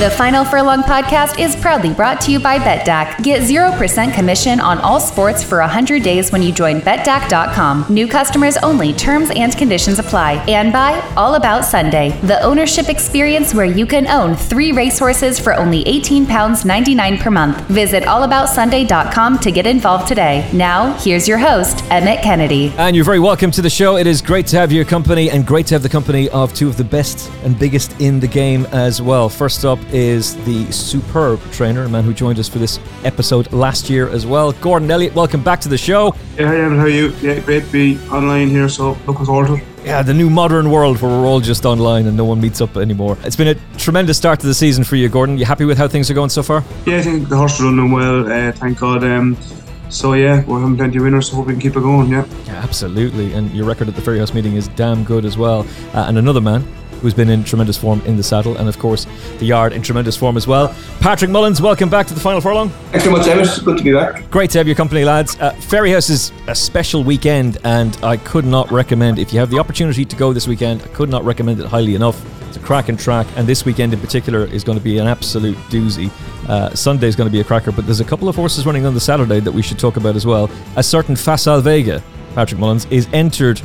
The Final Furlong podcast is proudly brought to you by BETDAQ. Get 0% commission on all sports for 100 days when you join BETDAQ.com. New customers only, terms and conditions apply. And by All About Sunday, the ownership experience where you can own three racehorses for only £18.99 per month. Visit allaboutsunday.com to get involved today. Now, here's your host, Emmet Kennedy. And you're very welcome to the show. It is great to have your company and great to have the company of two of the best and biggest in the game as well. First up, is the superb trainer, a man who joined us for this episode last year as well. Gordon Elliott, welcome back to the show. Yeah, hi, Evan, how are you? Yeah, great to be online here, so looking forward to it. Yeah, the new modern world where we're all just online and no one meets up anymore. It's been a tremendous start to the season for you, Gordon. You happy with how things are going so far? Yeah, I think the horse is running well, uh, thank God. Um, so yeah, we're having plenty of winners, so hope we can keep it going, yeah. Yeah, absolutely. And your record at the Fairyhouse meeting is damn good as well. Uh, and another man who's been in tremendous form in the saddle, and of course the yard in tremendous form as well. Patrick Mullins, welcome back to the final furlong. Thanks so much, Emmet. Good to be back. Great to have your company, lads. Uh, Fairyhouse is a special weekend, and I could not recommend if you have the opportunity to go this weekend. I could not recommend it highly enough. It's a cracking track, and this weekend in particular is going to be an absolute doozy. Uh, Sunday is going to be a cracker, but there's a couple of horses running on the Saturday that we should talk about as well. A certain Facile Vega, Patrick Mullins, is entered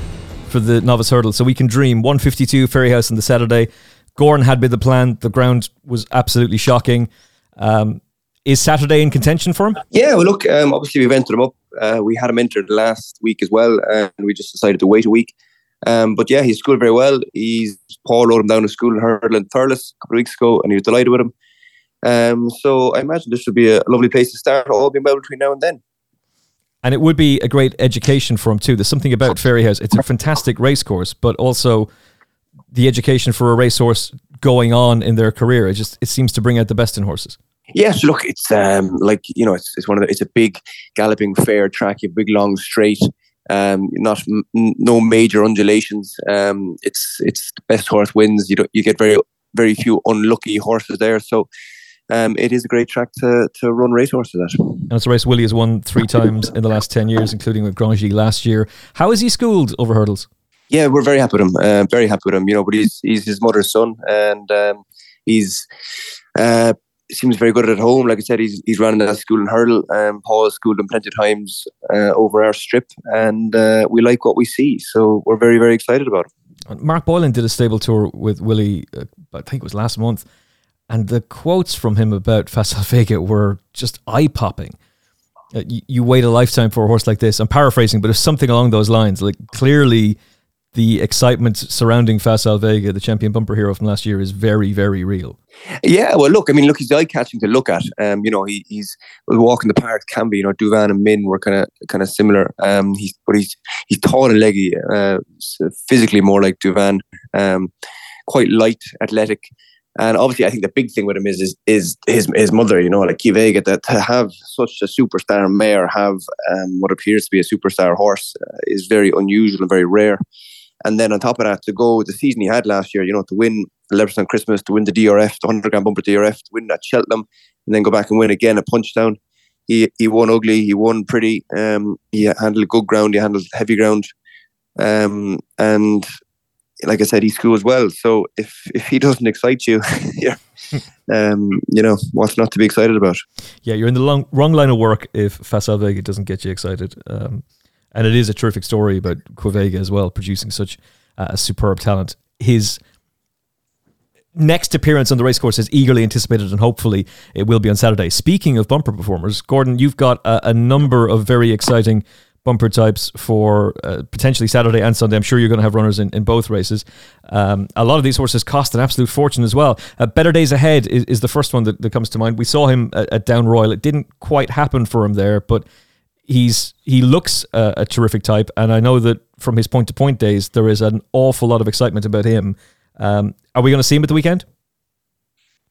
for the novice hurdle. So we can dream 152 Fairyhouse on the Saturday. Gorn had been the plan. The ground was absolutely shocking. Um, is Saturday in contention for him? Yeah, well, look, um, obviously we've entered him up. Uh, we had him entered last week as well, and we just decided to wait a week. Um, but yeah, he's schooled very well. He's Paul wrote him down to school in Hurdle and Thurles a couple of weeks ago, and he was delighted with him. Um, so I imagine this should be a lovely place to start, all being well between now and then. And it would be a great education for him too. There's something about Fairyhouse. It's a fantastic racecourse, but also the education for a racehorse going on in their career. It just it seems to bring out the best in horses. Yes, look, it's um, like you know, it's, it's one of the, it's a big galloping fair track, a big long straight, um, not m- no major undulations. Um, it's it's the best horse wins. You don't you get very very few unlucky horses there. So um, it is a great track to, to run racehorses at. And it's a race Willie has won three times in the last 10 years, including with Grangy last year. How is he schooled over hurdles? Yeah, we're very happy with him. Uh, very happy with him, you know, but he's, he's his mother's son and um, he's. Uh, seems very good at home. Like I said, he's he's running that school in hurdle. Um, Paul schooled him plenty of times uh, over our strip, and uh, we like what we see. So we're very very excited about it. Mark Boylan did a stable tour with Willie, uh, I think it was last month, and the quotes from him about Facile Vega were just eye popping. Uh, you, you, wait a lifetime for a horse like this. I'm paraphrasing, but it's something along those lines. Like clearly, the excitement surrounding Facile Vega, the champion bumper hero from last year, is very, very real. Yeah, well, look, I mean, look, he's eye catching to look at. Um, you know, he, he's walking the park can be. You know, Douvan and Min were kind of kind of similar. Um, he's but he's he's tall and leggy, uh, physically more like Douvan. Um, quite light, athletic. And obviously, I think the big thing with him is is, is his his mother. You know, like Quevega, that to have such a superstar mare have um, what appears to be a superstar horse uh, is very unusual and very rare. And then on top of that, to go the season he had last year, you know, to win Leopardstown Christmas, to win the DRF, the 100 grand bumper DRF, to win at Cheltenham, and then go back and win again at Punchestown. He he won ugly, he won pretty. Um, he handled good ground, he handled heavy ground, um, and like I said, he schools well. So if if he doesn't excite you, yeah, um, you know what's not to be excited about. Yeah, you're in the long, wrong line of work if Facile Vega doesn't get you excited. Um, and it is a terrific story about Quevega as well, producing such uh, a superb talent. His next appearance on the racecourse is eagerly anticipated, and hopefully it will be on Saturday. Speaking of bumper performers, Gordon, you've got a, a number of very exciting bumper types for uh, potentially Saturday and Sunday. I'm sure you're going to have runners in, in both races. Um, a lot of these horses cost an absolute fortune as well. Uh, Better Days Ahead is, is the first one that, that, comes to mind. We saw him at, at, Down Royal. It didn't quite happen for him there, but he's he looks a terrific type. And I know that from his point to point days, there is an awful lot of excitement about him. Um, are we going to see him at the weekend?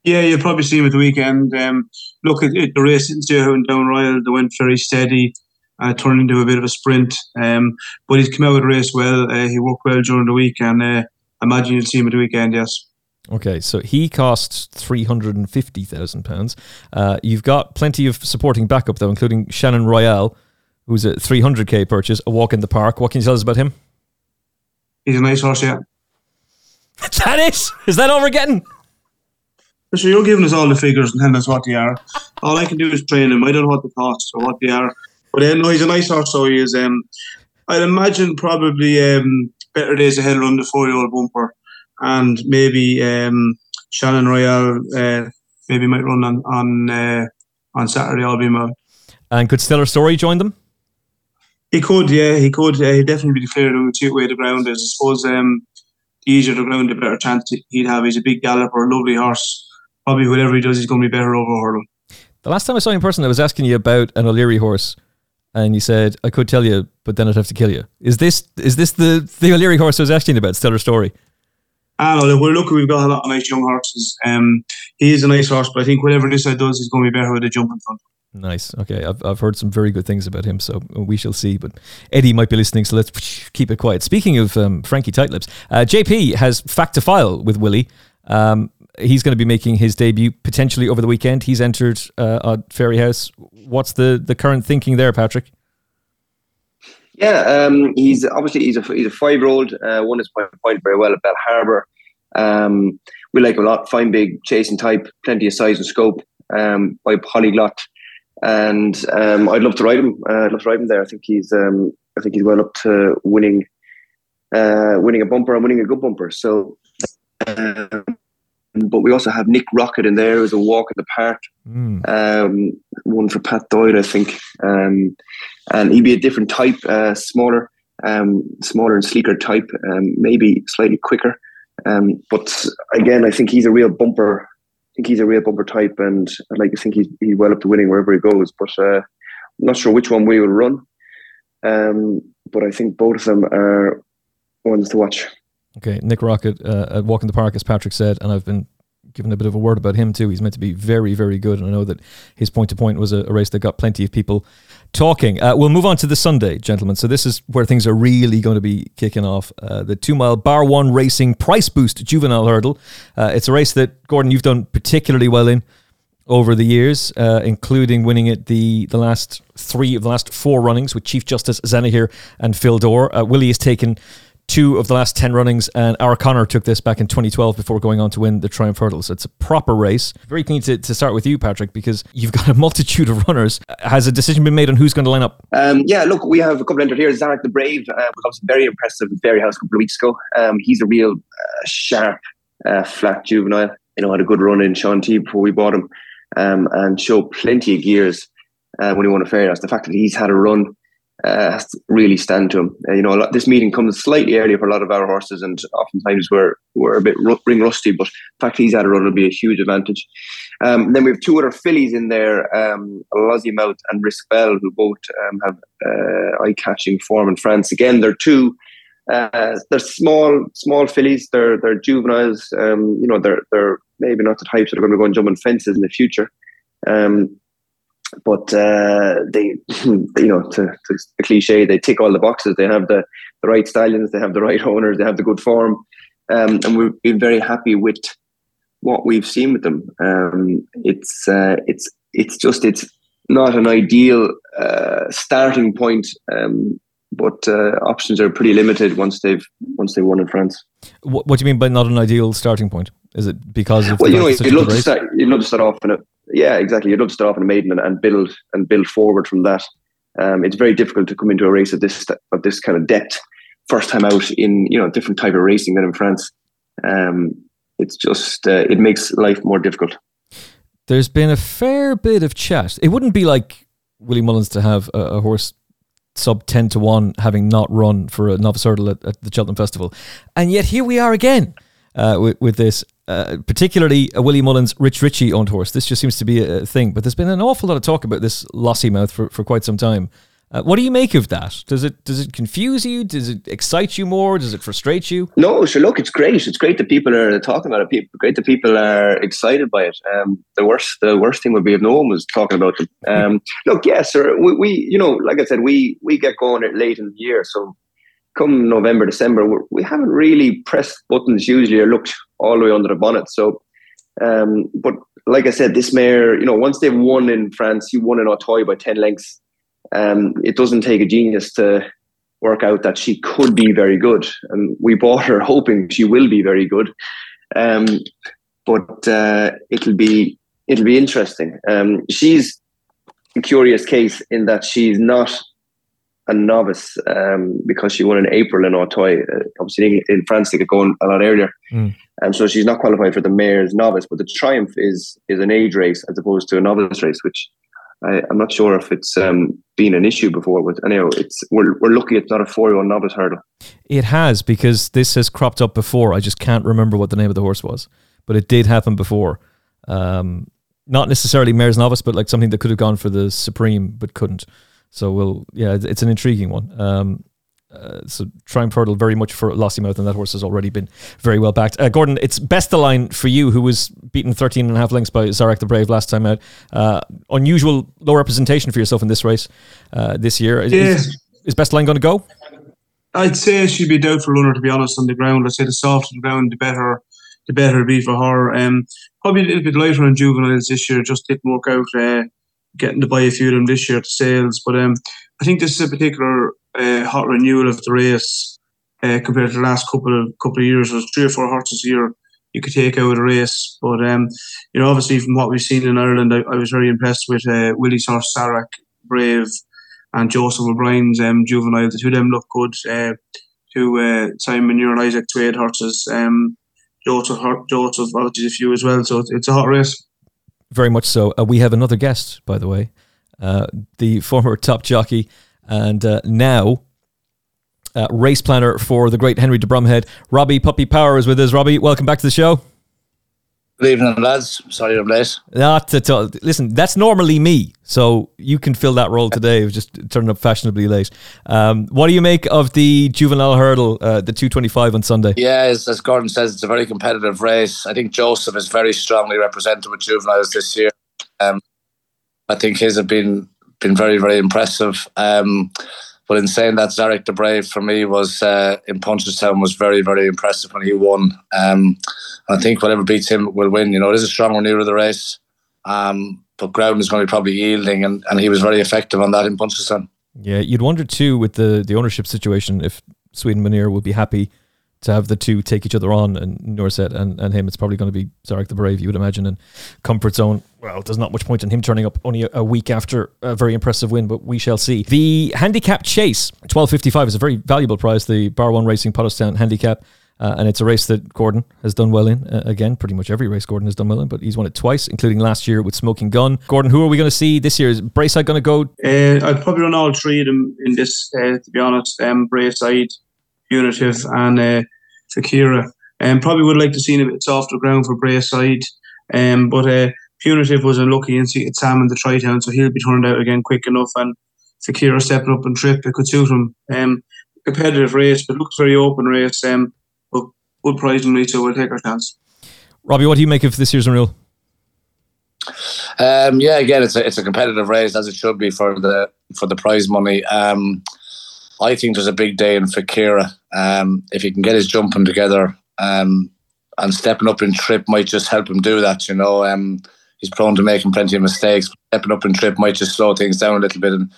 Yeah, you'll probably see him at the weekend. Um, look, at the race in Down Royal, they went very steady uh, turned into a bit of a sprint. Um, but he's come out with the race well. Uh, he worked well during the week, and uh, imagine you'll see him at the weekend. Yes. Okay, so he costs three hundred and fifty thousand uh, pounds. You've got plenty of supporting backup though, including Shannon Royale, who's a three hundred k purchase, a walk in the park. What can you tell us about him? He's a nice horse, yeah. that is. Is that all we're getting? So you're giving us all the figures and telling us what they are. All I can do is train him. I don't know what the cost or what they are. But um, no, he's a nice horse, so he is. Um, I'd imagine probably um, better days ahead run the four year old bumper and maybe um, Shannon Royale uh, maybe might run on on uh, on Saturday. I'll be well. And could Stellar Story join them? He could, yeah, he could. Uh, he'd definitely be declared on the two way the ground is. I suppose um, the easier the ground, the better chance he'd have. He's a big galloper, a lovely horse. Probably whatever he does, he's going to be better over hurdle. The last time I saw you in person, I was asking you about an O'Leary horse, and you said I could tell you, but then I'd have to kill you. Is this is this the the O'Leary horse I was asking about? Stellar Story. I don't know. We're lucky we've got a lot of nice young horses. Um, he is a nice horse, but I think whatever this side does, he's going to be better with a jump in front. Nice. Okay, I've I've heard some very good things about him, so we shall see. But Eddie might be listening, so let's keep it quiet. Speaking of um, Frankie Tightlips, uh, JP has fact to file with Willie. Um, he's going to be making his debut potentially over the weekend. He's entered uh, Fairyhouse. What's the the current thinking there, Patrick? Yeah, um, he's obviously he's a he's a five year old. Uh, won his point, point very well at Bell Harbour. Um, we like a lot. Fine, big, chasing type, plenty of size and scope. Um, by Poliglote, and um, I'd love to ride him. Uh, I'd love to ride him there. I think he's um, I think he's well up to winning, uh, winning a bumper and winning a good bumper. So. Um, but we also have Nick Rockett in there as a walk in the park. Mm. Um, one for Pat Doyle, I think. Um, and he'd be a different type, uh, smaller, um, smaller and sleeker type, um, maybe slightly quicker. Um, but again, I think he's a real bumper. I think he's a real bumper type, and I'd like to think he's, he's well up to winning wherever he goes. But uh, I'm not sure which one we will run. Um, but I think both of them are ones to watch. Okay, Nick Rockett uh, at Walk in the Park, as Patrick said, and I've been given a bit of a word about him too. He's meant to be very, very good, and I know that his point to point was a, a race that got plenty of people talking. Uh, we'll move on to the Sunday, gentlemen. So this is where things are really going to be kicking off. Uh, the two mile Bar One Racing Price Boost Juvenile Hurdle. Uh, it's a race that Gordon you've done particularly well in over the years, uh, including winning it the the last three of the last four runnings with Chief Justice Zanahiyr and Fil Dor. Uh, Willie has taken two of the last 10 runnings, and Our Conor took this back in 2012 before going on to win the Triumph Hurdle. So it's a proper race. Very keen to, to start with you, Patrick, because you've got a multitude of runners. Has a decision been made on who's going to line up? Um, yeah, look, we have a couple entered here. Zarak the Brave uh, was obviously very impressive in Fairyhouse a couple of weeks ago. Um, he's a real uh, sharp, uh, flat juvenile. You know, had a good run in Sean T before we bought him um, and showed plenty of gears uh, when he won a Fairyhouse. The fact that he's had a run uh, really stand to him. Uh, you know, lot, this meeting comes slightly earlier for a lot of our horses, and oftentimes we're we're a bit ring rusty. But the fact he's had a run will be a huge advantage. Um, then we have two other fillies in there, um, Mouth and Risk Belle, who both um, have uh, eye-catching form in France. Again, they're two. Uh, they're small, small fillies. They're they're juveniles. Um, you know, they're they're maybe not the types that are going to go and jump on fences in the future. Um, but uh, they, you know, to, to the cliche, they tick all the boxes. They have the, the right stallions, they have the right owners, they have the good form, um, and we've been very happy with what we've seen with them. Um, it's uh, it's it's just it's not an ideal uh, starting point, um, but uh, options are pretty limited once they've once they won in France. What, what do you mean by not an ideal starting point? Is it because of well, you know, you love to start you love to start off in a yeah, exactly. You'd love to start off in a maiden and, and build and build forward from that. Um, it's very difficult to come into a race of this of this kind of depth first time out in you know different type of racing than in France. Um, it's just uh, it makes life more difficult. There's been a fair bit of chat. It wouldn't be like Willie Mullins to have a, a horse sub 10 to 1 having not run for a novice hurdle at, at the Cheltenham Festival. And yet here we are again uh, with, with this. Uh, particularly a Willie Mullins Rich Ricci owned horse. This just seems to be a thing. But there's been an awful lot of talk about this Lossiemouth for, for quite some time. Uh, what do you make of that? Does it does it confuse you? Does it excite you more? Does it frustrate you? No, sure. Look, it's great. It's great that people are talking about it. People, great that people are excited by it. Um, the worst the worst thing would be if no one was talking about them. Um, look, yes, sir. We, we, you know, like I said, we we get going late in the year, so come November, December, we haven't really pressed buttons usually or looked all the way under the bonnet. So, um, but like I said, this mare, you know, once they've won in France, you won in Auteuil by 10 lengths. Um, it doesn't take a genius to work out that she could be very good. And we bought her hoping she will be very good. Um, but uh, it'll be it'll be interesting. Um, she's a curious case in that she's not a novice um, because she won in April in Auteuil. Uh, obviously, in, in, France they could go a lot earlier, mm. and so she's not qualified for the mares' novice. But the Triumph is is an age race as opposed to a novice race, which I, am not sure if it's um, been an issue before. But anyhow, it's we're we're lucky it's not a four year old novice hurdle. It has because this has cropped up before. I just can't remember what the name of the horse was, but it did happen before. Um, not necessarily mares' novice, but like something that could have gone for the supreme but couldn't. So we'll yeah, it's an intriguing one. Um, uh, so Triumph Hurdle very much for Lossiemouth, and that horse has already been very well backed. Uh, Gordon, it's best the line for you, who was beaten 13 and a half lengths by Zarak the Brave last time out. Uh, unusual low representation for yourself in this race uh, this year. Is, yeah. is, is best line going to go? I'd say she'd be a doubtful runner, to be honest, on the ground. I'd say the softer the ground, the better the better it be for her. Um, probably a little bit lighter on juveniles this year, just didn't work out. Getting to buy a few of them this year to sales. But um, I think this is a particular uh, hot renewal of the race uh, compared to the last couple of couple of years. There's three or four horses a year you could take out the race. But um, you know, obviously from what we've seen in Ireland, I, I was very impressed with uh, Willie's horse Zarak, Brave, and Joseph O'Brien's um, juvenile. The two of them look good. Uh, to uh, Simon Munir and Isaac Souede horses. Um, Joseph, Joseph obviously a few as well. So it's a hot race. Very much so. Uh, we have another guest, by the way, uh, the former top jockey and uh, now uh, race planner for the great Henry de Bromhead. Robbie Puppy Power is with us. Robbie, welcome back to the show. Good evening, lads. Sorry I'm late. Not at all. Listen, that's normally me, so you can fill that role today of just turning up fashionably late. Um, what do you make of the juvenile hurdle, uh, the 225 on Sunday? Yeah, as, as, Gordon says, it's a very competitive race. I think Joseph is very strongly represented with juveniles this year. Um, I think his have been been very, very impressive. Um, but in saying that, Zarak the Brave for me was uh, in Punchestown was very, very impressive when he won. Um, I think whatever beats him will win. You know, it is a strong renewal of the race, um, but ground is going to be probably yielding, and, and he was very effective on that in Punchestown. Yeah, you'd wonder too with the the ownership situation if Sweden Manir would be happy to have the two take each other on and Nourset and, and him, it's probably going to be Zarak the Brave, you would imagine. And Comfort Zone, well, there's not much point in him turning up only a, week after a very impressive win, but we shall see. The handicap chase, 1255, is a very valuable prize, the Bar One Racing Porterstown handicap. Uh, and it's a race that Gordon has done well in. Uh, again, pretty much every race Gordon has done well in, but he's won it twice, including last year with Smoking Gun. Gordon, who are we going to see this year? Is Braeside going to go? Uh, I'd probably run all three of them in this, uh, to be honest. Um, Braeside, Punitive, and uh, Fakira. Um, probably would like to see a bit softer ground for Braeside. Um, but uh, Punitive was unlucky and see Sam in the Troytown, so he'll be turned out again quick enough. And Fakira stepping up and trip, it could suit him. Um, competitive race, but looks very open race. Um, but good prize me, so we'll take our chance. Robbie, what do you make of this year's renewal? Um, yeah, again, it's a it's a competitive race as it should be for the for the prize money. Um, I think there's a big day in Fakira. Um, if he can get his jumping together um, and stepping up in trip might just help him do that. You know, um, he's prone to making plenty of mistakes. Stepping up in trip might just slow things down a little bit. And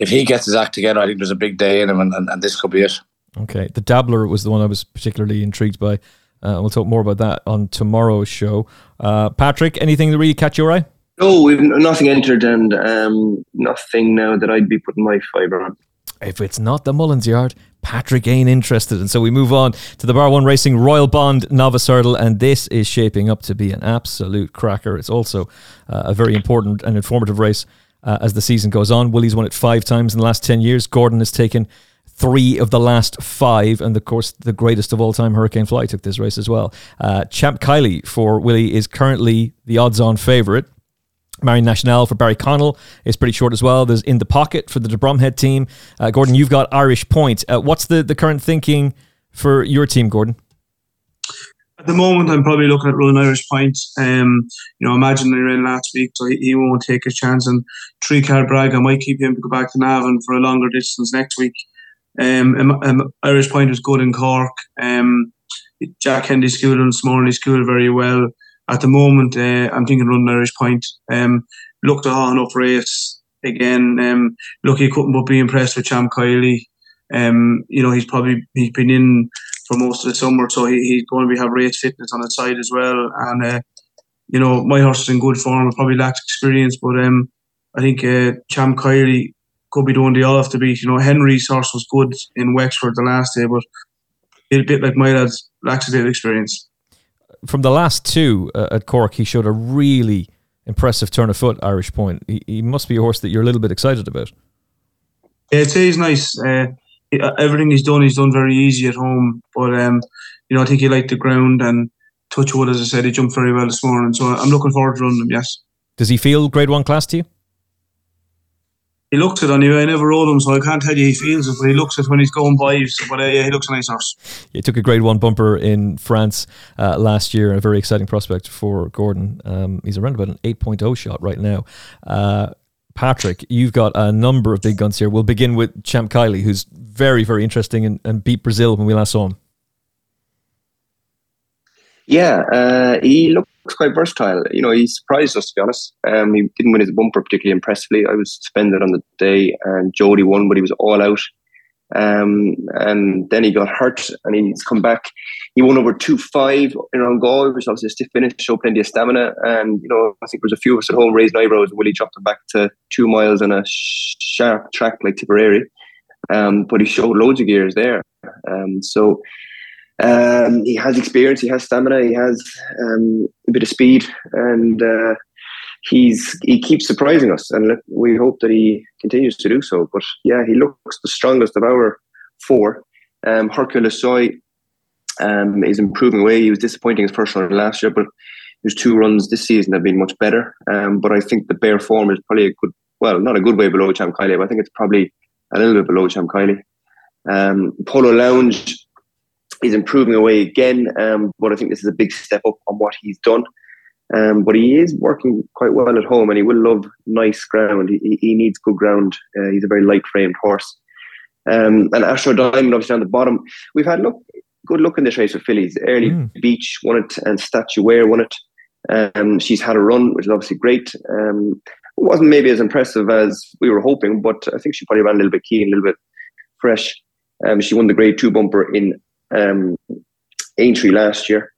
if he gets his act together, I think there's a big day in him, and, and, and this could be it. Okay, the Dabbler was the one I was particularly intrigued by. Uh, we'll talk more about that on tomorrow's show. Uh, Patrick, anything that really catch your eye? No, we've nothing entered, and um, nothing now that I'd be putting my fibre on. If it's not the Mullins yard, Patrick ain't interested. And so we move on to the Bar One Racing Royal Bond Novice Hurdle, and this is shaping up to be an absolute cracker. It's also uh, a very important and informative race uh, as the season goes on. Willie's won it five times in the last 10 years. Gordon has taken three of the last five, and of course, the greatest of all time, Hurricane Fly, took this race as well. Uh, Champ Kiely for Willie is currently the odds on favourite. Marine Nationale for Barry Connell is pretty short as well. There's In the Pocket for the De Bromhead team. Uh, Gordon, you've got Irish Point. Uh, what's the, the current thinking for your team, Gordon? At the moment, I'm probably looking at running Irish Point. Um, you know, imagine they ran last week, so he, he won't take his chance. And three brag, I might keep him to go back to Navan for a longer distance next week. Um, um, Irish Point was good in Cork. Um, Jack Hendy School and Smorley School very well at the moment, uh, I'm thinking running Irish Point. Um, looked a hot enough race again. Um, lucky couldn't but be impressed with Champ Kiely. Um, you know, he's probably he's been in for most of the summer, so he, he's going to be have race fitness on his side as well. And uh, you know, my horse is in good form. It probably lacks experience, but um, I think uh, Champ Kiely could be doing the all of to beat. You know, Henry's horse was good in Wexford the last day, but a bit like my lads lacks a bit of experience. From the last two uh, at Cork, he showed a really impressive turn of foot, Irish Point. He, he must be a horse that you're a little bit excited about. Yeah, I'd say he's nice. Uh, everything he's done, he's done very easy at home. But um, you know, I think he liked the ground and touch wood. As I said, he jumped very well this morning. So I'm looking forward to running him. Yes. Does he feel Grade One class to you? He looks it anyway. I never rode him, so I can't tell you he feels it, but he looks it when he's going by. But uh, yeah, he looks a nice horse. He took a Grade One bumper in France uh, last year. A very exciting prospect for Gordon. Um, he's around about an 8.0 shot right now. Uh, Patrick, you've got a number of big guns here. We'll begin with Champ Kiely, who's very, very interesting and, and beat Brazil when we last saw him. Yeah, uh, he looks quite versatile. You know, he surprised us to be honest. Um, he didn't win his bumper particularly impressively. I was suspended on the day, and Jody won, but he was all out. Um, and then he got hurt, and he's come back. He won over two five in Angola, which obviously a stiff finish, showed plenty of stamina. And you know, I think there was a few of us at home raising eyebrows. And Willie dropped him back to two miles on a sharp track like Tipperary, um, but he showed loads of gears there. Um, so um, he has experience, he has stamina, he has um, a bit of speed, and uh, he's he keeps surprising us. And we hope that he continues to do so. But yeah, he looks the strongest of our four. Um, Hercule Du Seuil um, is improving away. He was disappointing his first run last year, but his two runs this season have been much better. Um, but I think the bare form is probably a good, well, not a good way below Kiely, but I think it's probably a little bit below Kiely. Um, Polo Lounge is improving away again, um, but I think this is a big step up on what he's done. Um, but he is working quite well at home, and he will love nice ground. He, he needs good ground. Uh, he's a very light framed horse. Um, and Ashroe Diamond, obviously on the bottom, we've had look good look in this race with fillies. Airlie mm. Beach won it, and Statuaire won it. Um, she's had a run, which is obviously great. Um, it wasn't maybe as impressive as we were hoping, but I think she probably ran a little bit keen, a little bit fresh. Um, she won the Grade Two bumper in um, Aintree last year,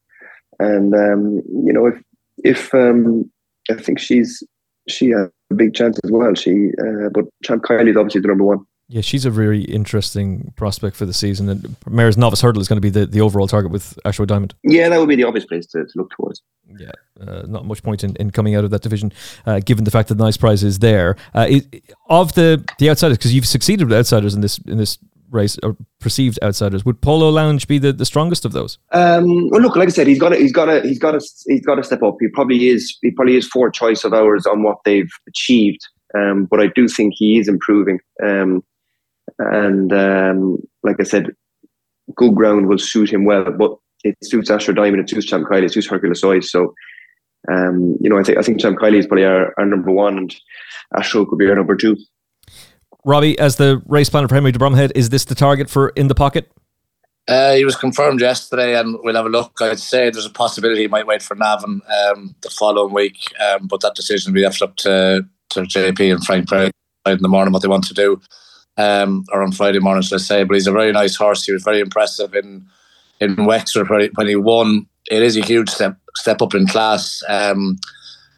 and um, you know if if um, I think she's she has a big chance as well. She uh, but Champ Kiely is obviously the number one. Yeah, she's a very interesting prospect for the season. And Mares' Novice Hurdle is going to be the, the overall target with Ashroe Diamond. Yeah, that would be the obvious place to, to look towards. Yeah, uh, not much point in, in coming out of that division, uh, given the fact that the nice prize is there. Uh, of the the outsiders, because you've succeeded with outsiders in this in this race or perceived outsiders. Would Polo Lounge be the, the strongest of those? Um, well, look, like I said, he's got to, he's got to, he's got to, he's got to step up. He probably is. He probably is fourth choice of ours on what they've achieved. Um, but I do think he is improving. Um, and um, like I said, good ground will suit him well. But it suits Ashroe Diamond, it suits Champ Kiely, it suits Hercule Du Seuil. So. Um, you know, I think I think Champ Kiely is probably our, our number one, and Ashroe could be our number two. Robbie, as the race planner for Henry de Bromhead, is this the target for in the pocket? Uh, he was confirmed yesterday, and we'll have a look. I'd say there's a possibility he might wait for Navan um, the following week, um, but that decision will be left up to, to JP and Frank Berry in the morning what they want to do, um, or on Friday morning, should I say. But he's a very nice horse. He was very impressive in in Wexford when he won. It is a huge step step up in class. Um,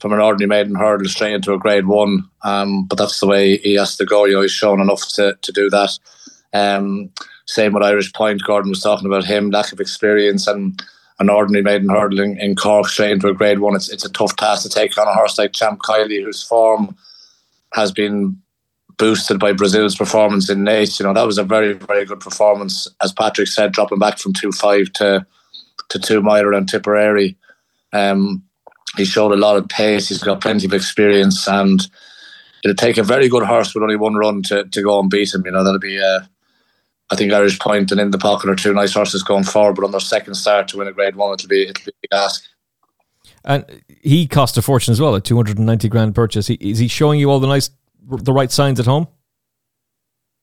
from an ordinary maiden hurdle straight into a grade one. Um, but that's the way he has to go. You know, he's shown enough to, to do that. Um, same with Irish Point. Gordon was talking about him, lack of experience and an ordinary maiden hurdle in, in Cork straight into a grade one. It's, it's a tough task to take on a horse like Champ Kiely, whose form has been boosted by Brazil's performance in Naas. You know, that was a very, very good performance. As Patrick said, dropping back from 2 5 to to 2 miler and Tipperary. Um, he showed a lot of pace. He's got plenty of experience, and it'll take a very good horse with only one run to, to go and beat him. You know, that'll be, uh, I think, Irish Point and in the pocket are two nice horses going forward. But on their second start to win a Grade One, it'll be it'll be a big ask. And he cost a fortune as well, a two hundred and ninety grand purchase. He, is he showing you all the nice, the right signs at home?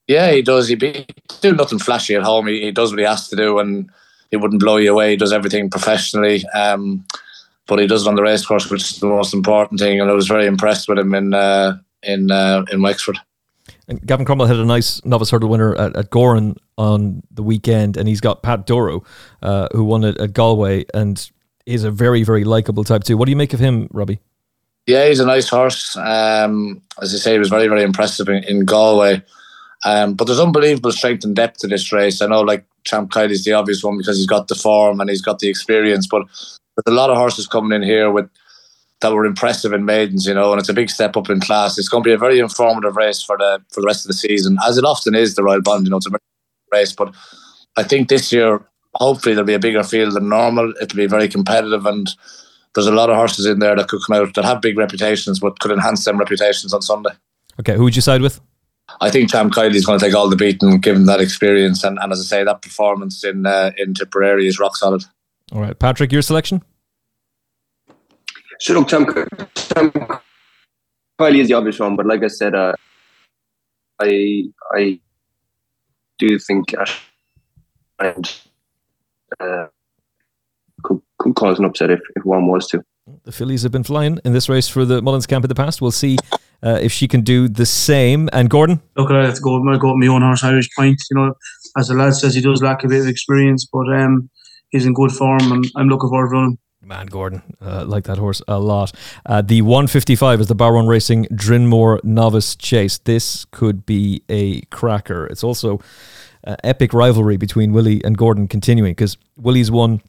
Yeah, he does. He be do nothing flashy at home. He, he does what he has to do, and he wouldn't blow you away. He does everything professionally. Um, but he does it on the racecourse, which is the most important thing. And I was very impressed with him in uh, in uh, in Wexford. And Gavin Cromwell had a nice novice hurdle winner at, at Gowran on the weekend, and he's got Pat Doro, uh, who won it at Galway, and is a very, very likable type too. What do you make of him, Robbie? Yeah, he's a nice horse. Um, as I say, he was very, very impressive in, in Galway. Um, but there's unbelievable strength and depth to this race. I know, like Champ Kiely is the obvious one because he's got the form and he's got the experience. But there's a lot of horses coming in here with that were impressive in maidens, you know, and it's a big step up in class. It's going to be a very informative race for the for the rest of the season, as it often is. The Royal Bond, you know, it's a race, but I think this year, hopefully, there'll be a bigger field than normal. It'll be very competitive, and there's a lot of horses in there that could come out that have big reputations, but could enhance them reputations on Sunday. Okay, who would you side with? I think Kiely is going to take all the beating, given that experience, and, and as I say, that performance in uh, in Tipperary is rock solid. All right, Patrick, your selection. Sure, look, Champ, Champ Kiely is the obvious one, but like I said, uh, I I do think and uh, could, could cause an upset if, if one was to. The fillies have been flying in this race for the Mullins camp in the past. We'll see uh, if she can do the same. And Gordon? Look, I have to go, I go with my own horse, Irish Point. You know, as the lad says, he does lack a bit of experience, but um, he's in good form and I'm looking forward to running. Man, Gordon, uh, like that horse a lot. Uh, the 155 is the Bar One Racing Drinmore Novice Chase. This could be a cracker. It's also uh, epic rivalry between Willie and Gordon continuing because Willie's won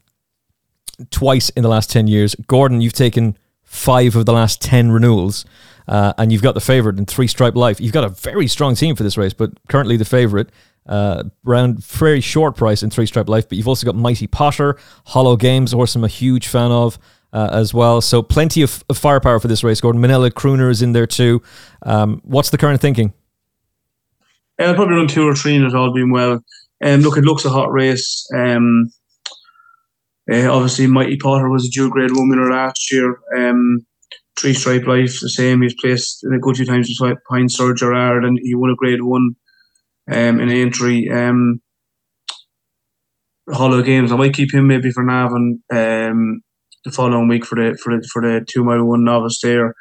twice in the last 10 years. Gordon, you've taken five of the last 10 renewals, uh, and you've got the favourite in Three Stripe Life. You've got a very strong team for this race, but currently the favourite. Uh, around very short price in Three Stripe Life, but you've also got Mighty Potter, Hollow Games, horse I'm a huge fan of uh, as well. So plenty of, of, firepower for this race. Gordon Manila Crooner is in there too. Um, what's the current thinking? I'll probably run two or three and it all being well. Um, look, it looks a hot race. Um, uh, obviously, Mighty Potter was a dual grade winner last year. Um, Three Stripe Life, the same. He's placed in a good few times behind Sir Gerhard, and he won a grade one um, in the Aintree. Um, Hollow Games. I might keep him maybe for Navan um, the following week for the for the for the two mile one novice there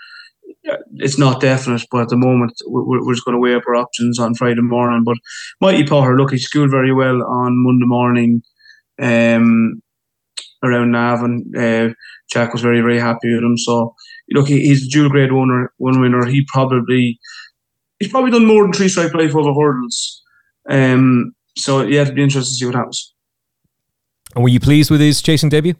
it's not definite, but at the moment we're, we're just going to weigh up our options on Friday morning. But Mighty Potter, look, he schooled very well on Monday morning um, around Navan. Uh, Jack was very, very happy with him. So, look, he, he's a dual grade winner. One winner. He probably he's probably done more than three stripe life over the hurdles. Um, so yeah, it'll be interesting to see what happens. And were you pleased with his chasing debut?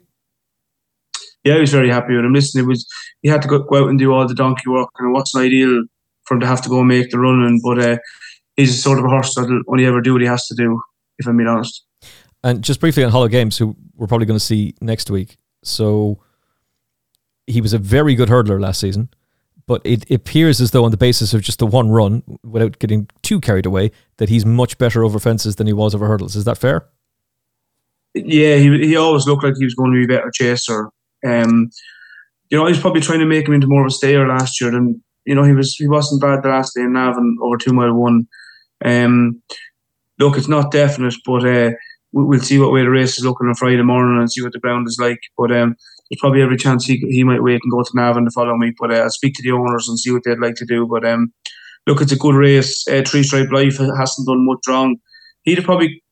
yeah, he was very happy with him. Listen, it was he had to go, go out and do all the donkey work, and what's an ideal for him to have to go and make the running. But uh, he's sort of a horse that'll only ever do what he has to do, if I'm being honest. And just briefly on Hollow Games, who we're probably going to see next week. So he was a very good hurdler last season, but it appears as though on the basis of just the one run, without getting too carried away, that he's much better over fences than he was over hurdles. Is that fair? Yeah, he he always looked like he was going to be a better chaser um, you know, he's probably trying to make him into more of a stayer last year than you know he was. He wasn't bad the last day in Navan over two mile one. Um, look, it's not definite, but uh, we'll see what way the race is looking on Friday morning and see what the ground is like. But um, there's probably every chance he he might wait and go to Navan the following week. But uh, I'll speak to the owners and see what they'd like to do. But um, look, it's a good race. Uh, Three Stripe Life hasn't done much wrong. He'd probably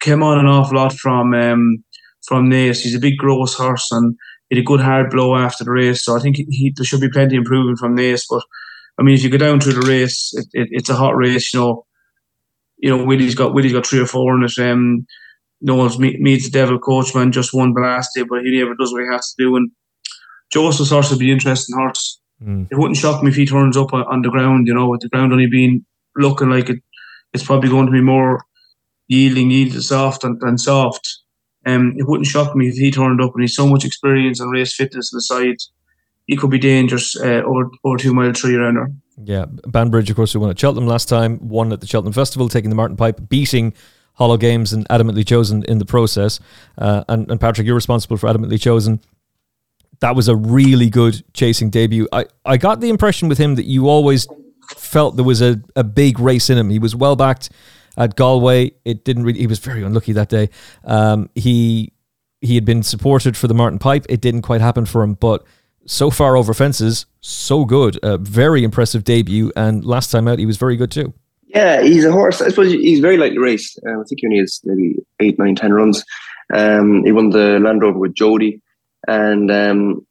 came on an awful lot from um, from Naas. He's a big gross horse and he had a good hard blow after the race. So I think he, there should be plenty improving from this. But I mean, if you go down through the race, it, it, it's a hot race. You know, you know Willie's got Willie's got three or four in it. Um, Knowles meets the Devil Coachman just one the last day, but he never does what he has to do. And Joseph's horse would be interesting horse. Mm. It wouldn't shock me if he turns up on, on the ground. You know, with the ground only being looking like it, it's probably going to be more yielding, yielding soft and, and soft. Um, it wouldn't shock me if he turned up and he's so much experience and race fitness on the side. He could be dangerous uh, over, over two mile three rounder. Yeah, Banbridge, of course, who won at Cheltenham last time, won at the Cheltenham Festival, taking the Martin Pipe, beating Hollow Games and Adamantly Chosen in the process. Uh, and, and Patrick, you're responsible for Adamantly Chosen. That was a really good chasing debut. I, I got the impression with him that you always felt there was a, a big race in him. He was well backed at Galway. It didn't really. He was very unlucky that day. Um, he he had been supported for the Martin Pipe. It didn't quite happen for him, but so far over fences, so good. A very impressive debut, and last time out he was very good too. Yeah, he's a horse. I suppose he's very lightly raced. Uh, I think he only has maybe eight, nine, ten runs. Um, he won the Land Rover with Jody, and um,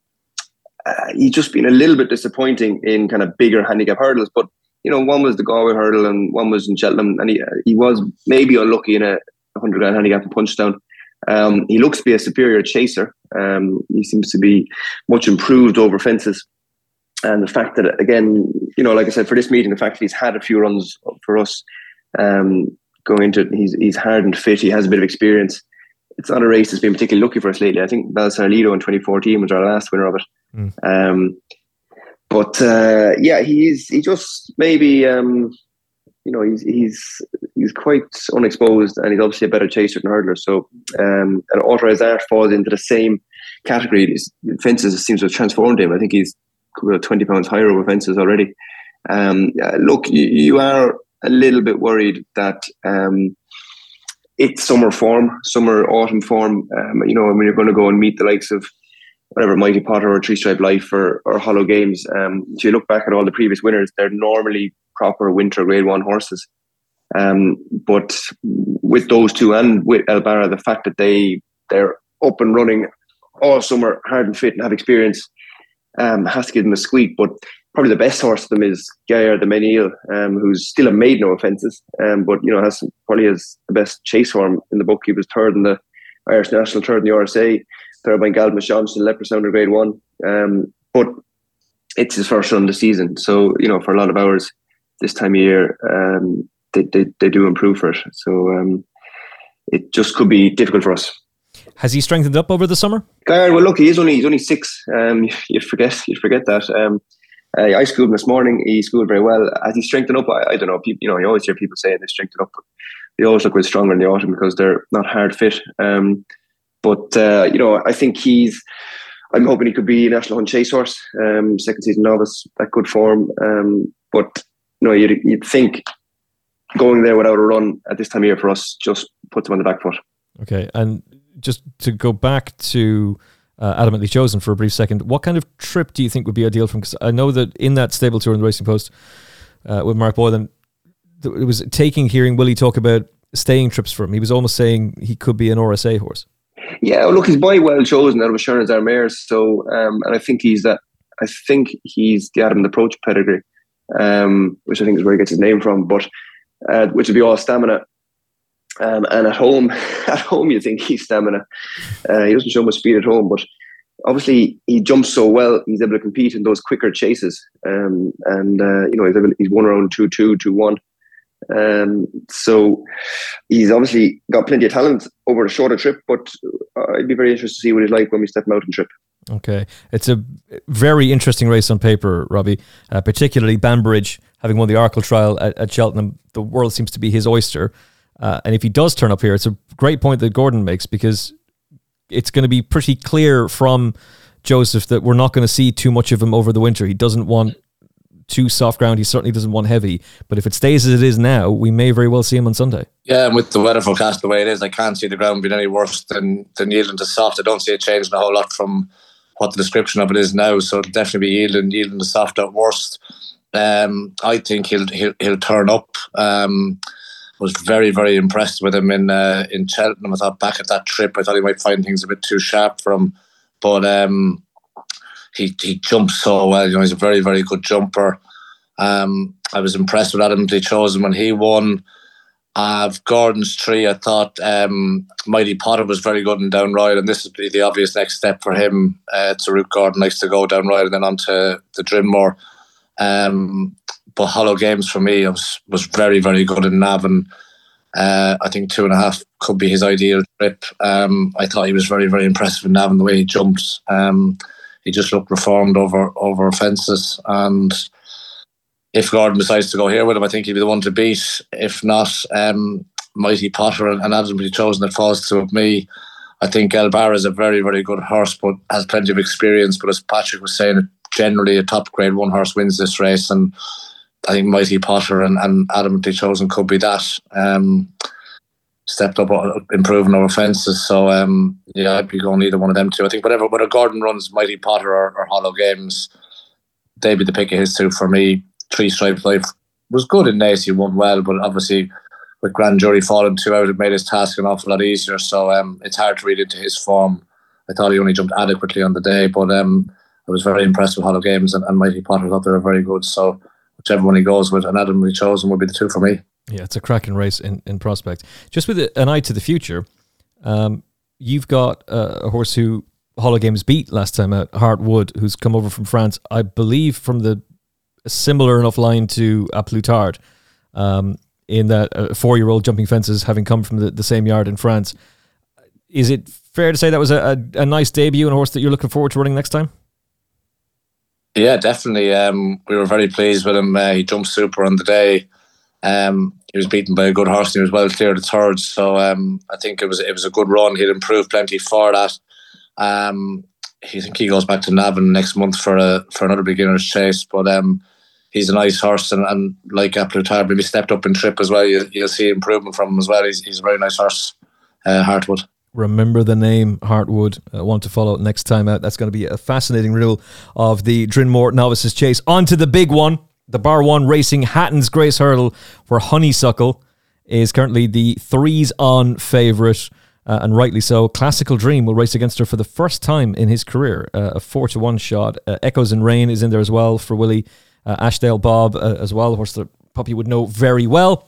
uh, he's just been a little bit disappointing in kind of bigger handicap hurdles. But you know, one was the Galway hurdle, and one was in Cheltenham, and he he was maybe unlucky in a hundred grand handicap and Punchestown. Um, he looks to be a superior chaser. Um, he seems to be much improved over fences. And the fact that, again, you know, like I said, for this meeting, the fact that he's had a few runs for us um, going into it, he's, he's hard and fit, he has a bit of experience. It's not a race that's been particularly lucky for us lately. I think Valseur Lido in 2014 was our last winner of it. Mm. Um, but uh, yeah, he's he just maybe um, you know he's he's he's quite unexposed and he's obviously a better chaser than hurdler. So um, and authorized art falls into the same category. fences seems to have transformed him. I think he's about 20 pounds higher over fences already. Um, look, you, you, are a little bit worried that um, it's summer form, summer autumn form. Um, you know, when you're going to go and meet the likes of whatever Mighty Potter or Three Stripe Life or, or Hollow Games. Um, if you look back at all the previous winners, they're normally proper winter Grade One horses. Um, but with those two and with El Barra, the fact that they they're up and running all summer, hard and fit, and have experience, um, has to give them a squeak. But probably the best horse of them is Gaillard Du Mesnil, um, who's still a made no offences, um, but you know has probably has the best chase form in the book. He was third in the Irish National, third in the RSA, third by Gal Machon, still Leopard Grade One. Um, but it's his first run of the season, so you know for a lot of hours this time of year, um, they, they they do improve for it. So um, it just could be difficult for us. Has he strengthened up over the summer? Gaillard, well, look, he's only he's only six. Um, you forget you forget that. Um, uh, I schooled him this morning. He schooled very well. Has he strengthened up? I, I, don't know. People, you know, you always hear people saying they strengthened up. But they always look a bit stronger in the autumn because they're not hard fit. Um, but uh, you know, I think he's. I'm hoping he could be a national hunt chase horse. Um, second season novice, that good form. Um, but you know, you'd, you'd think going there without a run at this time of year for us just puts him on the back foot. Okay, and just to go back to uh, adamantly chosen for a brief second, what kind of trip do you think would be ideal from? Because I know that in that stable tour in the Racing Post uh, with Mark Boylan, it was taking hearing Willie talk about staying trips for him. He was almost saying he could be an RSA horse. Yeah, well, look, he's by well chosen out of Assurance Armaires, so um, and I think he's that. I think he's the Adam approach pedigree, um, which I think is where he gets his name from. But uh, which would be all stamina. Um, and at home, at home, you think he's stamina. Uh, he doesn't show much speed at home, but obviously he jumps so well. He's able to compete in those quicker chases, um, and uh, you know he's, able, he's won around two two two one. Um, so he's obviously got plenty of talent over a shorter trip, but I'd be very interested to see what he's like when we step mountain trip. Okay, it's a very interesting race on paper, Robbie. Uh, particularly Banbridge having won the Arkle Trial at, at Cheltenham. The world seems to be his oyster. Uh, and if he does turn up here, it's a great point that Gordon makes because it's going to be pretty clear from Joseph that we're not going to see too much of him over the winter. He doesn't want too soft ground. He certainly doesn't want heavy. But if it stays as it is now, we may very well see him on Sunday. Yeah, and with the weather forecast the way it is, I can't see the ground being any worse than than yielding to soft. I don't see it changing a whole lot from what the description of it is now. So it'll definitely be yielding yielding to soft at worst. Um, I think he'll he'll, he'll turn up. Um, was very very impressed with him in uh, in Cheltenham. I thought back at that trip, I thought he might find things a bit too sharp for him, but um, he he jumps so well. You know, he's a very very good jumper. Um, I was impressed with Adam They chosen when he won. Of Gordon's tree, I thought um, Mighty Potter was very good in Down Royal, and this would be the obvious next step for him. Uh, to Route Gordon likes to go Down Royal and then on to the Drinmore. Um, but Hollow Games for me was was very very good in Navan. Uh, I think two and a half could be his ideal trip. Um, I thought he was very very impressive in Navan the way he jumped. Um, he just looked reformed over over fences and. If Gordon decides to go here with him, I think he'd be the one to beat. If not, um, Mighty Potter and, and be chosen that falls to me. I think El Barra is a very, very good horse, but has plenty of experience. But as Patrick was saying, generally a top grade one horse wins this race, and I think Mighty Potter and, and Adam Chosen could be that. Um, stepped up, uh, improving our fences. So um, yeah, I'd be going either one of them two. I think whatever, whether Gordon runs Mighty Potter or, or Hollow Games, they'd be the pick of his two for me. Three Stripe Life was good in Naas. He won well, but obviously with Grand Jury falling two out, it made his task an awful lot easier. So um, it's hard to read into his form. I thought he only jumped adequately on the day, but um, I was very impressed with Hollow Games and, and Mighty Potter. I thought they were very good. So whichever one he goes with, and Adam we chosen would be the two for me. Yeah, it's a cracking race in, in prospect. Just with an eye to the future, um, you've got a horse who Hollow Games beat last time out, Heartwood, who's come over from France, I believe from the similar enough line to A Plus um, in that uh, four year old jumping fences having come from the, the same yard in France. Is it fair to say that was a, a, a nice debut and a horse that you're looking forward to running next time? Yeah, definitely. Um, we were very pleased with him. Uh, he jumped super on the day. Um, he was beaten by a good horse and he was well clear of third. So um, I think it was it was a good run. He'd improved plenty for that. Um, he think he goes back to Navan next month for a for another beginner's chase. But um, he's a nice horse and, and like A Plus Tard, maybe stepped up in trip as well. You, will see improvement from him as well. He's, he's a very nice horse, uh, Heartwood. Remember the name Heartwood. I want to follow next time out. That's going to be a fascinating riddle of the Drinmore Novices Chase. On to the big one the Bar One Racing Hatton's Grace Hurdle, where Honeysuckle is currently the threes on favourite. Uh, and rightly so. Klassical Dream will race against her for the first time in his career. Uh, a four to one shot. Uh, Echoes in Rain is in there as well for Willie. Uh, Ashdale Bob uh, as well, horse that puppy would know very well.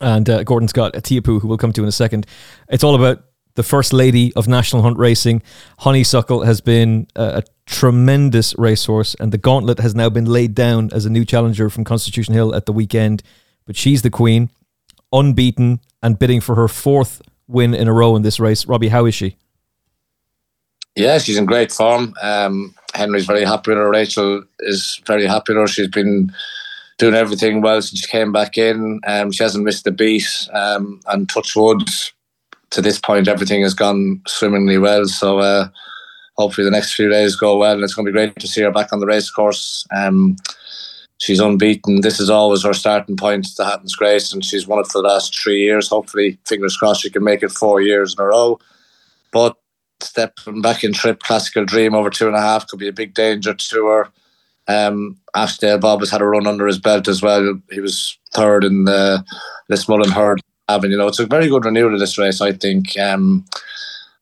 And uh, Gordon's got a Teahupoo who we'll come to in a second. It's all about the first lady of National Hunt Racing. Honeysuckle has been a, a tremendous racehorse, and the gauntlet has now been laid down as a new challenger from Constitution Hill at the weekend. But she's the queen, unbeaten, and bidding for her fourth win in a row in this race. Robbie, how is she? Yeah, she's in great form. Um, Henry's very happy with her. Rachel is very happy with her. She's been doing everything well since she came back in. Um, she hasn't missed a beat. Um, and touch wood, to this point, everything has gone swimmingly well. So uh, hopefully the next few days go well, and it's going to be great to see her back on the race course. Um, she's unbeaten. This is always her starting point, the Hatton's Grace, and she's won it for the last three years. Hopefully, fingers crossed, she can make it four years in a row. But stepping back in trip, Klassical Dream over two and a half could be a big danger to her. Um, Ashdale Bob has had a run under his belt as well. He was third in the Lismullen Herd having. You know, it's a very good renewal of this race, I think. Um,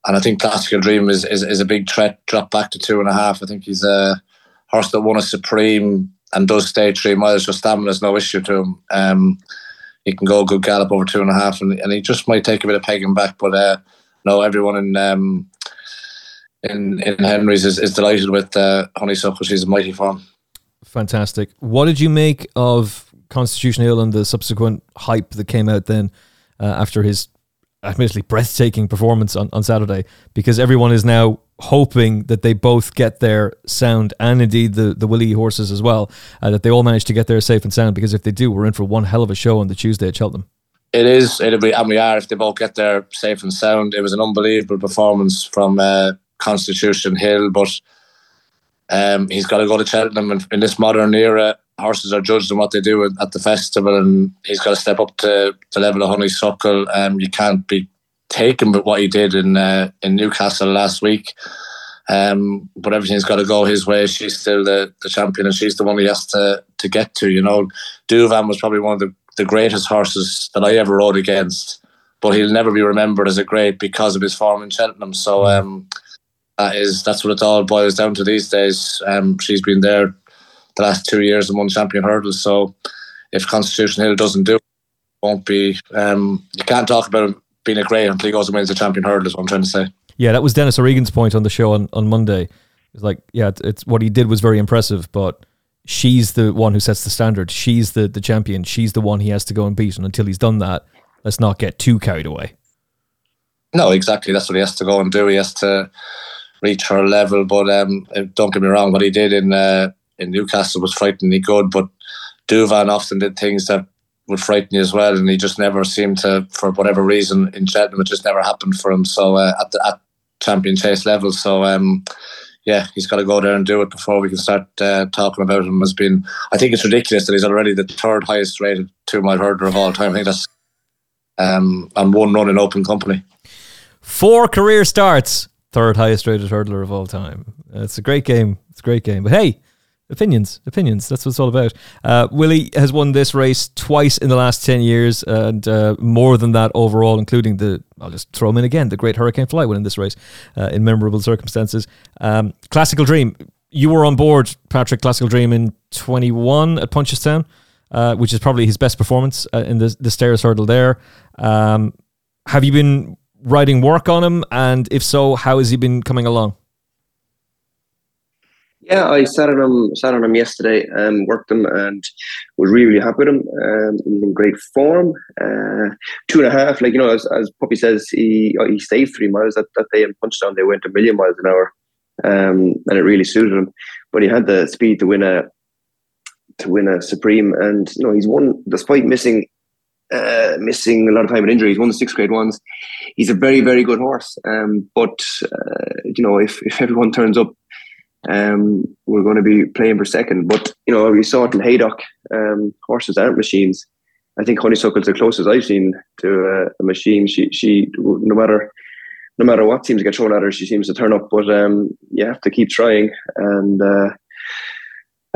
and I think Klassical Dream is, is, is a big threat. Drop back to two and a half. I think he's a horse that won a Supreme and does stay three miles. So is no issue to him. Um, he can go a good gallop over two and a half, and, and he just might take a bit of pegging back. But uh, no, everyone in um, in in Henry's is, is delighted with uh, Honeysuckle. She's a mighty form. Fantastic. What did you make of Constitution Hill and the subsequent hype that came out then? Uh, after his admittedly breathtaking performance on, on Saturday because everyone is now hoping that they both get their sound and indeed the, the Willie horses as well, uh, that they all manage to get there safe and sound because if they do, we're in for one hell of a show on the Tuesday at Cheltenham. It is, it'll be, and we are if they both get there safe and sound. It was an unbelievable performance from uh, Constitution Hill, but um, he's got to go to Cheltenham in, in this modern era horses are judged on what they do at the festival, and he's got to step up to the level of Honeysuckle. Um, you can't be taken with what he did in uh, in Newcastle last week. Um, but everything's got to go his way. She's still the, the champion, and she's the one he has to to get to. You know, Douvan was probably one of the, the greatest horses that I ever rode against, but he'll never be remembered as a great because of his form in Cheltenham. So um, that is that's what it all boils down to these days. Um, she's been there the last two years and won champion hurdles. So if Constitution Hill doesn't do it, won't be. Um, you can't talk about him being a great until he goes and wins the champion hurdle. Is what I'm trying to say. Yeah, that was Dennis O'Regan's point on the show on, on Monday. It's like, yeah, it's, it's what he did was very impressive, but she's the one who sets the standard. She's the the champion. She's the one he has to go and beat. And until he's done that, let's not get too carried away. No, exactly. That's what he has to go and do. He has to reach her level. But um, don't get me wrong, what he did in uh, in Newcastle was frighteningly good, but Douvan often did things that would frighten you as well, and he just never seemed to, for whatever reason, in Cheltenham, it just never happened for him. So uh, at the at champion chase level, so um, yeah, he's got to go there and do it before we can start uh, talking about him as being. I think it's ridiculous that he's already the third highest rated two mile hurdler of all time. I think that's um, one run in open company. Four career starts, third highest rated hurdler of all time. It's a great game. It's a great game. But hey, Opinions, opinions. That's what it's all about. Uh, Willie has won this race twice in the last 10 years and uh, more than that overall, including the, I'll just throw him in again, the Great Hurricane Fly winning this race uh, in memorable circumstances. Um, Klassical Dream, you were on board, Patrick, Klassical Dream in 21 at Punchestown, uh, which is probably his best performance uh, in the, the Stayers Hurdle there. Um, have you been writing work on him? And if so, how has he been coming along? Yeah, I sat on him, sat on him yesterday, and worked him, and was really, really happy with him. Um, in great form. Uh, two and a half, like you know, as, as Puppy says, he uh, he stayed three miles that, that day in Punchestown. They went a million miles an hour, um, and it really suited him. But he had the speed to win a to win a supreme, and you know, he's won despite missing uh, missing a lot of time with injury. He's won the sixth grade ones. He's a very, very good horse. Um, but uh, you know, if if everyone turns up um, we're going to be playing for second. But you know, we saw it in Haydock. Um, horses aren't machines. I think Honeysuckle's the closest I've seen to a machine. She, she, no matter, no matter what seems to get thrown at her, she seems to turn up. But um, you have to keep trying. And uh,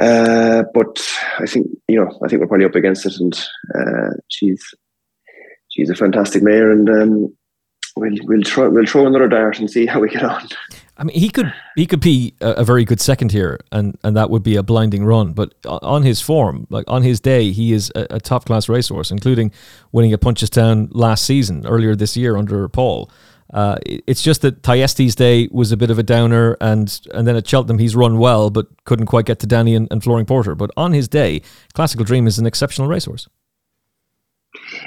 uh, but I think you know, I think we're probably up against it. And uh, she's, she's a fantastic mare, and um, we'll we'll try we'll throw another dart and see how we get on. I mean, he could he could be a, a, very good second here, and, and that would be a blinding run. But on his form, like on his day, he is a, a top class racehorse, including winning at Punchestown last season, earlier this year under Paul. Uh, it's just that Thyestes Day was a bit of a downer, and and then at Cheltenham he's run well, but couldn't quite get to Danny and, and Flooring Porter. But on his day, Klassical Dream is an exceptional racehorse.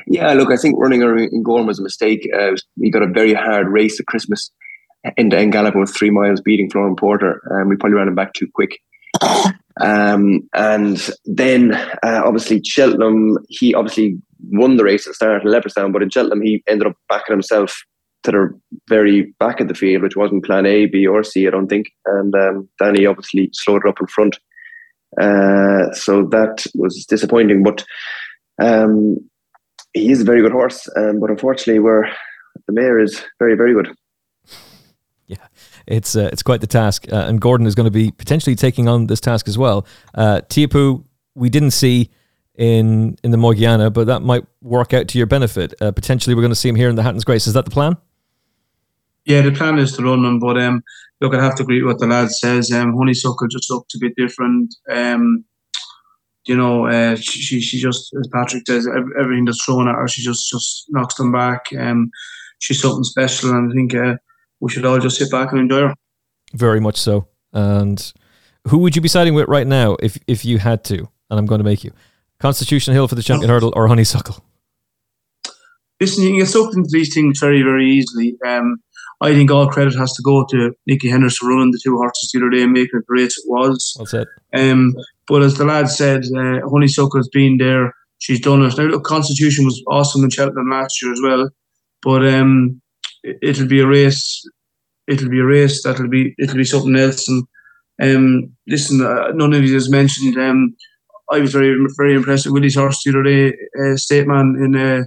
Yeah, look, I think running in Gowran was a mistake. Uh, he got a very hard race at Christmas in the Gallop with three miles beating Flooring Porter, and we probably ran him back too quick. Um, and then uh, obviously Cheltenham, he obviously won the race at start in Leopardstown, but in Cheltenham he ended up backing himself to the very back of the field, which wasn't plan A, B, or C, I don't think. And um, Danny obviously slowed it up in front. Uh, so that was disappointing, but um, he is a very good horse. Um, but unfortunately, where the mare is very, very good it's uh, it's quite the task. Uh, and Gordon is going to be potentially taking on this task as well. Uh, Teahupoo, we didn't see in in the Morgiana, but that might work out to your benefit. Uh, potentially, we're going to see him here in the Hatton's Grace. Is that the plan? Yeah, the plan is to run them, but um, look, I have to agree with what the lad says. Um, Honeysuckle just looks a bit different. Um, you know, uh, she she just as Patrick says, everything that's thrown at her, she just just knocks them back. Um, she's something special, and I think uh, we should all just sit back and enjoy her. Very much so. And who would you be siding with right now if if you had to? And I'm going to make you Constitution Hill for the champion hurdle or Honeysuckle. Listen, you can get sucked into these things very, very easily. Um, I think all credit has to go to Nicky Henderson running the two horses the other day and making it the race it was. That's it. Um, but as the lad said, uh, Honeysuckle has been there. She's done it. Now, look, Constitution was awesome in Cheltenham last year as well. But um, it'll be a race. It'll be a race. That'll be it'll be something else. And um, listen, uh, none of you has mentioned. Um, I was very very impressed with Willie's horse the other day. Uh, State Man in uh,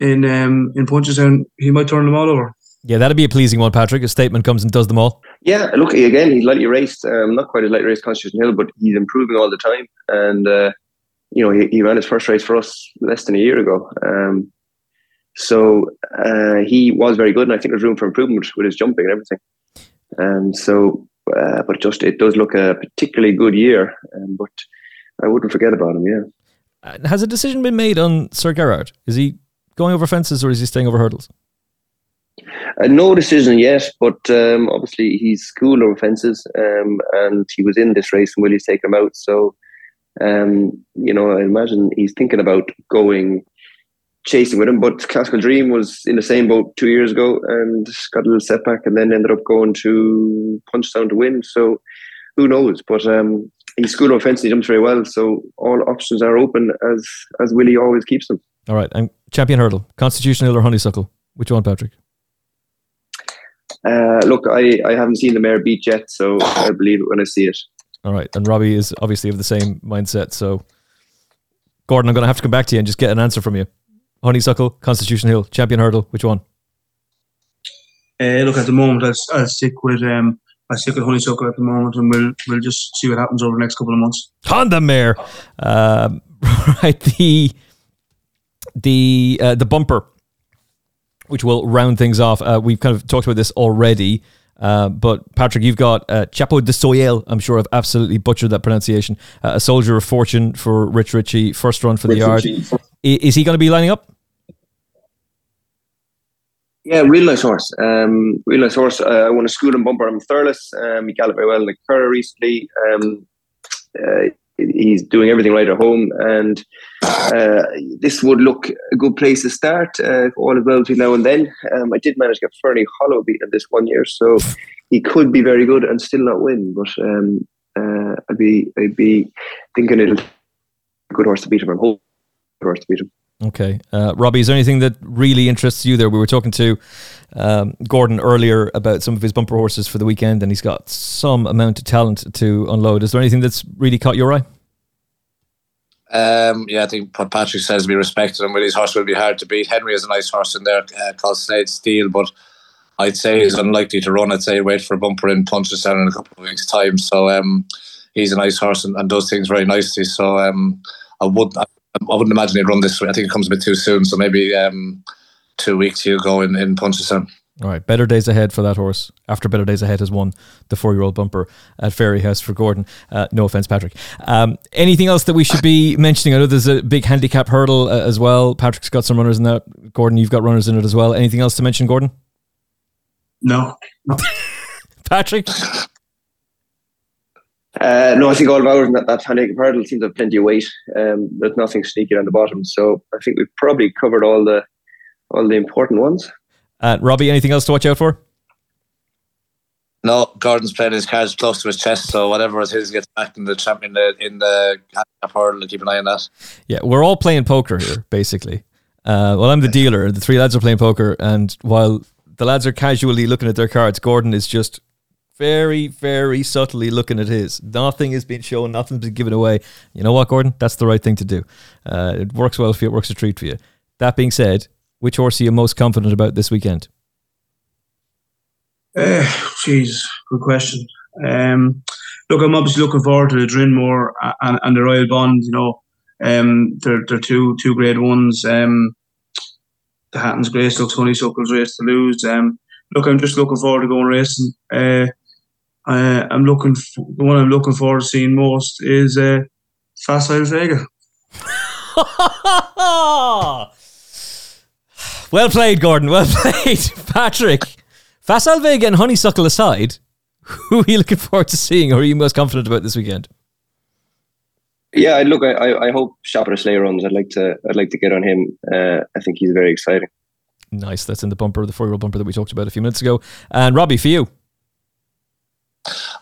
in um, in Punchestown, he might turn them all over. Yeah, that'd be a pleasing one, Patrick. A statement comes and does them all. Yeah, look again. He's lightly raced. Um, not quite as lightly raced Constitution Hill, but he's improving all the time. And uh, you know, he, he ran his first race for us less than a year ago. Um, so uh, he was very good, and I think there's room for improvement with his jumping and everything. And so, uh, but just it does look a particularly good year. Um, but I wouldn't forget about him. Yeah. Uh, has a decision been made on Sir Gerhard? Is he going over fences or is he staying over hurdles? Uh, no decision yet, but um, obviously he's cool over fences, um, and he was in this race, and Willie's taken him out. So, um, you know, I imagine he's thinking about going chasing with him. But Klassical Dream was in the same boat two years ago and got a little setback and then ended up going to Punchestown to win. So who knows? But um, he's good offense. He jumps very well. So all options are open as as Willie always keeps them. All right. And champion hurdle, Constitution Hill or Honeysuckle? Which one, Patrick? Uh, look, I, I haven't seen the mare beat yet, so I believe it when I see it. All right. And Robbie is obviously of the same mindset. So, Gordon, I'm going to have to come back to you and just get an answer from you. Honeysuckle, Constitution Hill, Champion Hurdle, which one? Uh, look, at the moment, I'll, I'll stick with um, I stick with honeysuckle at the moment, and we'll we'll just see what happens over the next couple of months. On the mare, um, right? The the uh, the bumper, which will round things off. Uh, we've kind of talked about this already. Uh, but Patrick, you've got uh, Chapeau de Soyel. I'm sure I've absolutely butchered that pronunciation. Uh, a soldier of fortune for Rich Ricci, First run for Rich the yard. Ricci. Is he going to be lining up? Yeah, real nice horse. Um, real nice horse. Uh, I won a school and bumper. I'm Thurles. Um, he galloped very well in the Curragh recently. Um, uh, he's doing everything right at home, and uh, this would look a good place to start. Uh, all is well between now and then. Um, I did manage to get Ferny Hollow beaten this one year, so he could be very good and still not win. But um, uh, I'd be I'd be thinking it'll be a good horse to beat him. I'm hoping horse to beat him. Okay. Uh, Robbie, is there anything that really interests you there? We were talking to um, Gordon earlier about some of his bumper horses for the weekend, and he's got some amount of talent to unload. Is there anything that's really caught your eye? Um, yeah, I think what Patrick says, be respected, and his horse will be hard to beat. Henry has a nice horse in there uh, called Slade Steel, but I'd say he's unlikely to run. I'd say wait for a bumper in Punchestown in a couple of weeks' time. So um, he's a nice horse and, and does things very nicely. So um, I would I wouldn't imagine he'd run this. I think it comes a bit too soon. So maybe um, two weeks he'll go in in Punchestown. All right, better days ahead for that horse. After better days ahead has won the four-year-old bumper at Fairyhouse for Gordon. Uh, no offense, Patrick. Um, anything else that we should be mentioning? I know there's a big handicap hurdle uh, as well. Patrick's got some runners in that. Gordon, you've got runners in it as well. Anything else to mention, Gordon? No, no. Patrick. Uh, no, I think all of ours in that, that handicap hurdle seems to have plenty of weight. Um, there's nothing sneaky on the bottom, so I think we've probably covered all the all the important ones. Uh, Robbie, anything else to watch out for? No, Gordon's playing his cards close to his chest, so whatever is his gets back in the champion in the, in the handicap hurdle. Keep an eye on that. Yeah, we're all playing poker here, basically. Uh, well, I'm the dealer. The three lads are playing poker, and while the lads are casually looking at their cards, Gordon is just very, very subtly looking at his. Nothing is being shown, nothing's been given away. You know what, Gordon? That's the right thing to do. Uh, it works well for you, it works a treat for you. That being said, which horse are you most confident about this weekend? Uh, good question. Um, look, I'm obviously looking forward to the Drinmore and, and the Royal Bond. You know, um, they're they're two two great ones. Um, the Hatton's Grace looks honeysuckle's race to lose. Um, look, I'm just looking forward to going racing. Uh, uh, I'm looking. For, the one I'm looking forward to seeing most is uh, Facile Vega. well played, Gordon. Well played, Patrick. Facile Vega and Honeysuckle aside, who are you looking forward to seeing, or are you most confident about this weekend? Yeah, look, I, I hope Shopper Slay runs. I'd like to, I'd like to get on him. Uh, I think he's very exciting. Nice. That's in the bumper, the four-year-old bumper that we talked about a few minutes ago. And Robbie, for you.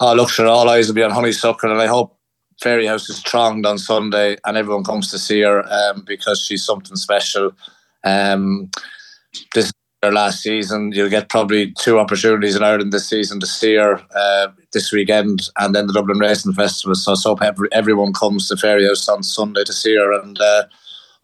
Oh, look, sure, all eyes will be on Honeysuckle, and I hope Fairyhouse is thronged on Sunday and everyone comes to see her um, because she's something special. Um, this is her last season. You'll get probably two opportunities in Ireland this season to see her uh, this weekend and then the Dublin Racing Festival. So I hope every, everyone comes to Fairyhouse on Sunday to see her and uh,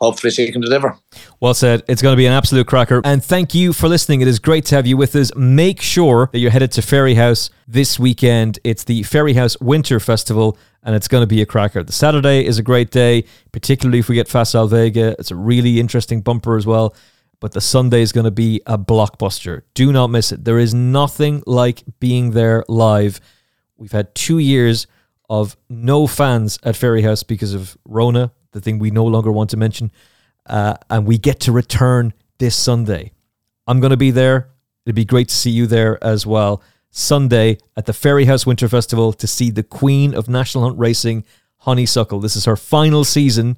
hopefully she can deliver. Well said. It's going to be an absolute cracker. And thank you for listening. It is great to have you with us. Make sure that you're headed to Fairyhouse this weekend. It's the Fairyhouse Winter Festival, and it's going to be a cracker. The Saturday is a great day, particularly if we get Facile Vega. It's a really interesting bumper as well. But the Sunday is going to be a blockbuster. Do not miss it. There is nothing like being there live. We've had two years of no fans at Fairyhouse because of Rona, the thing we no longer want to mention. Uh, and we get to return this Sunday. I'm going to be there. It'd be great to see you there as well. Sunday at the Fairyhouse Winter Festival to see the Queen of National Hunt Racing, Honeysuckle. This is her final season.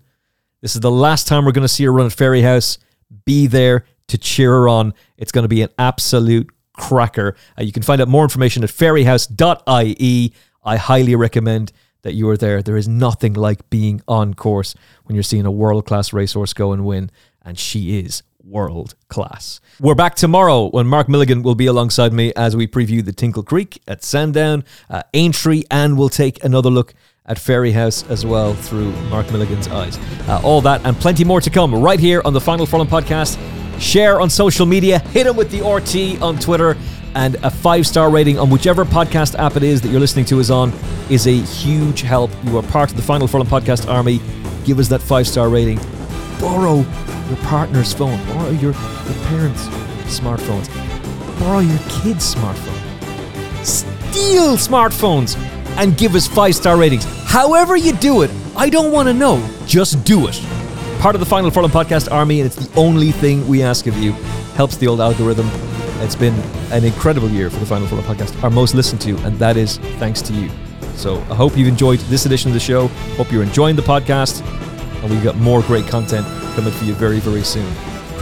This is the last time we're going to see her run at Fairyhouse. Be there to cheer her on. It's going to be an absolute cracker. Uh, you can find out more information at fairyhouse.ie. I highly recommend that you are there. There is nothing like being on course when you're seeing a world class racehorse go and win, and she is world class. We're back tomorrow when Mark Milligan will be alongside me as we preview the Tingle Creek at Sandown, uh, Aintree, and we'll take another look at Fairyhouse as well through Mark Milligan's eyes. Uh, all that and plenty more to come right here on the Final Furlong podcast. Share on social media, hit him with the RT on Twitter And a five star rating on whichever podcast app it is that you're listening to is on is a huge help. You are part of the Final Furlong podcast army. Give us that five star rating. Borrow your partner's phone. Borrow your, your parents' smartphones. Borrow your kids' smartphone. Steal smartphones and give us five star ratings. However, you do it, I don't want to know. Just do it. Part of the Final Furlong podcast army, and it's the only thing we ask of you. Helps the old algorithm. It's been an incredible year for the Final Furlong podcast, our most listened to, and that is thanks to you. So I hope you've enjoyed this edition of the show. Hope you're enjoying the podcast, and we've got more great content coming for you very, very soon.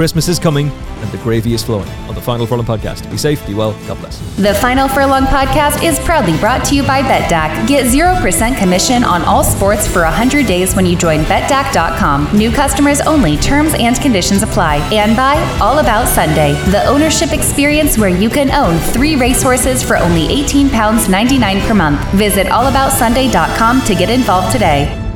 Christmas is coming, and the gravy is flowing on the Final Furlong podcast. Be safe, be well, God bless. The Final Furlong podcast is proudly brought to you by BETDAQ. Get 0% commission on all sports for 100 days when you join BETDAQ.com. New customers only, terms and conditions apply. And by All About Sunday, the ownership experience where you can own three racehorses for only £18.99 per month. Visit allaboutsunday.com to get involved today.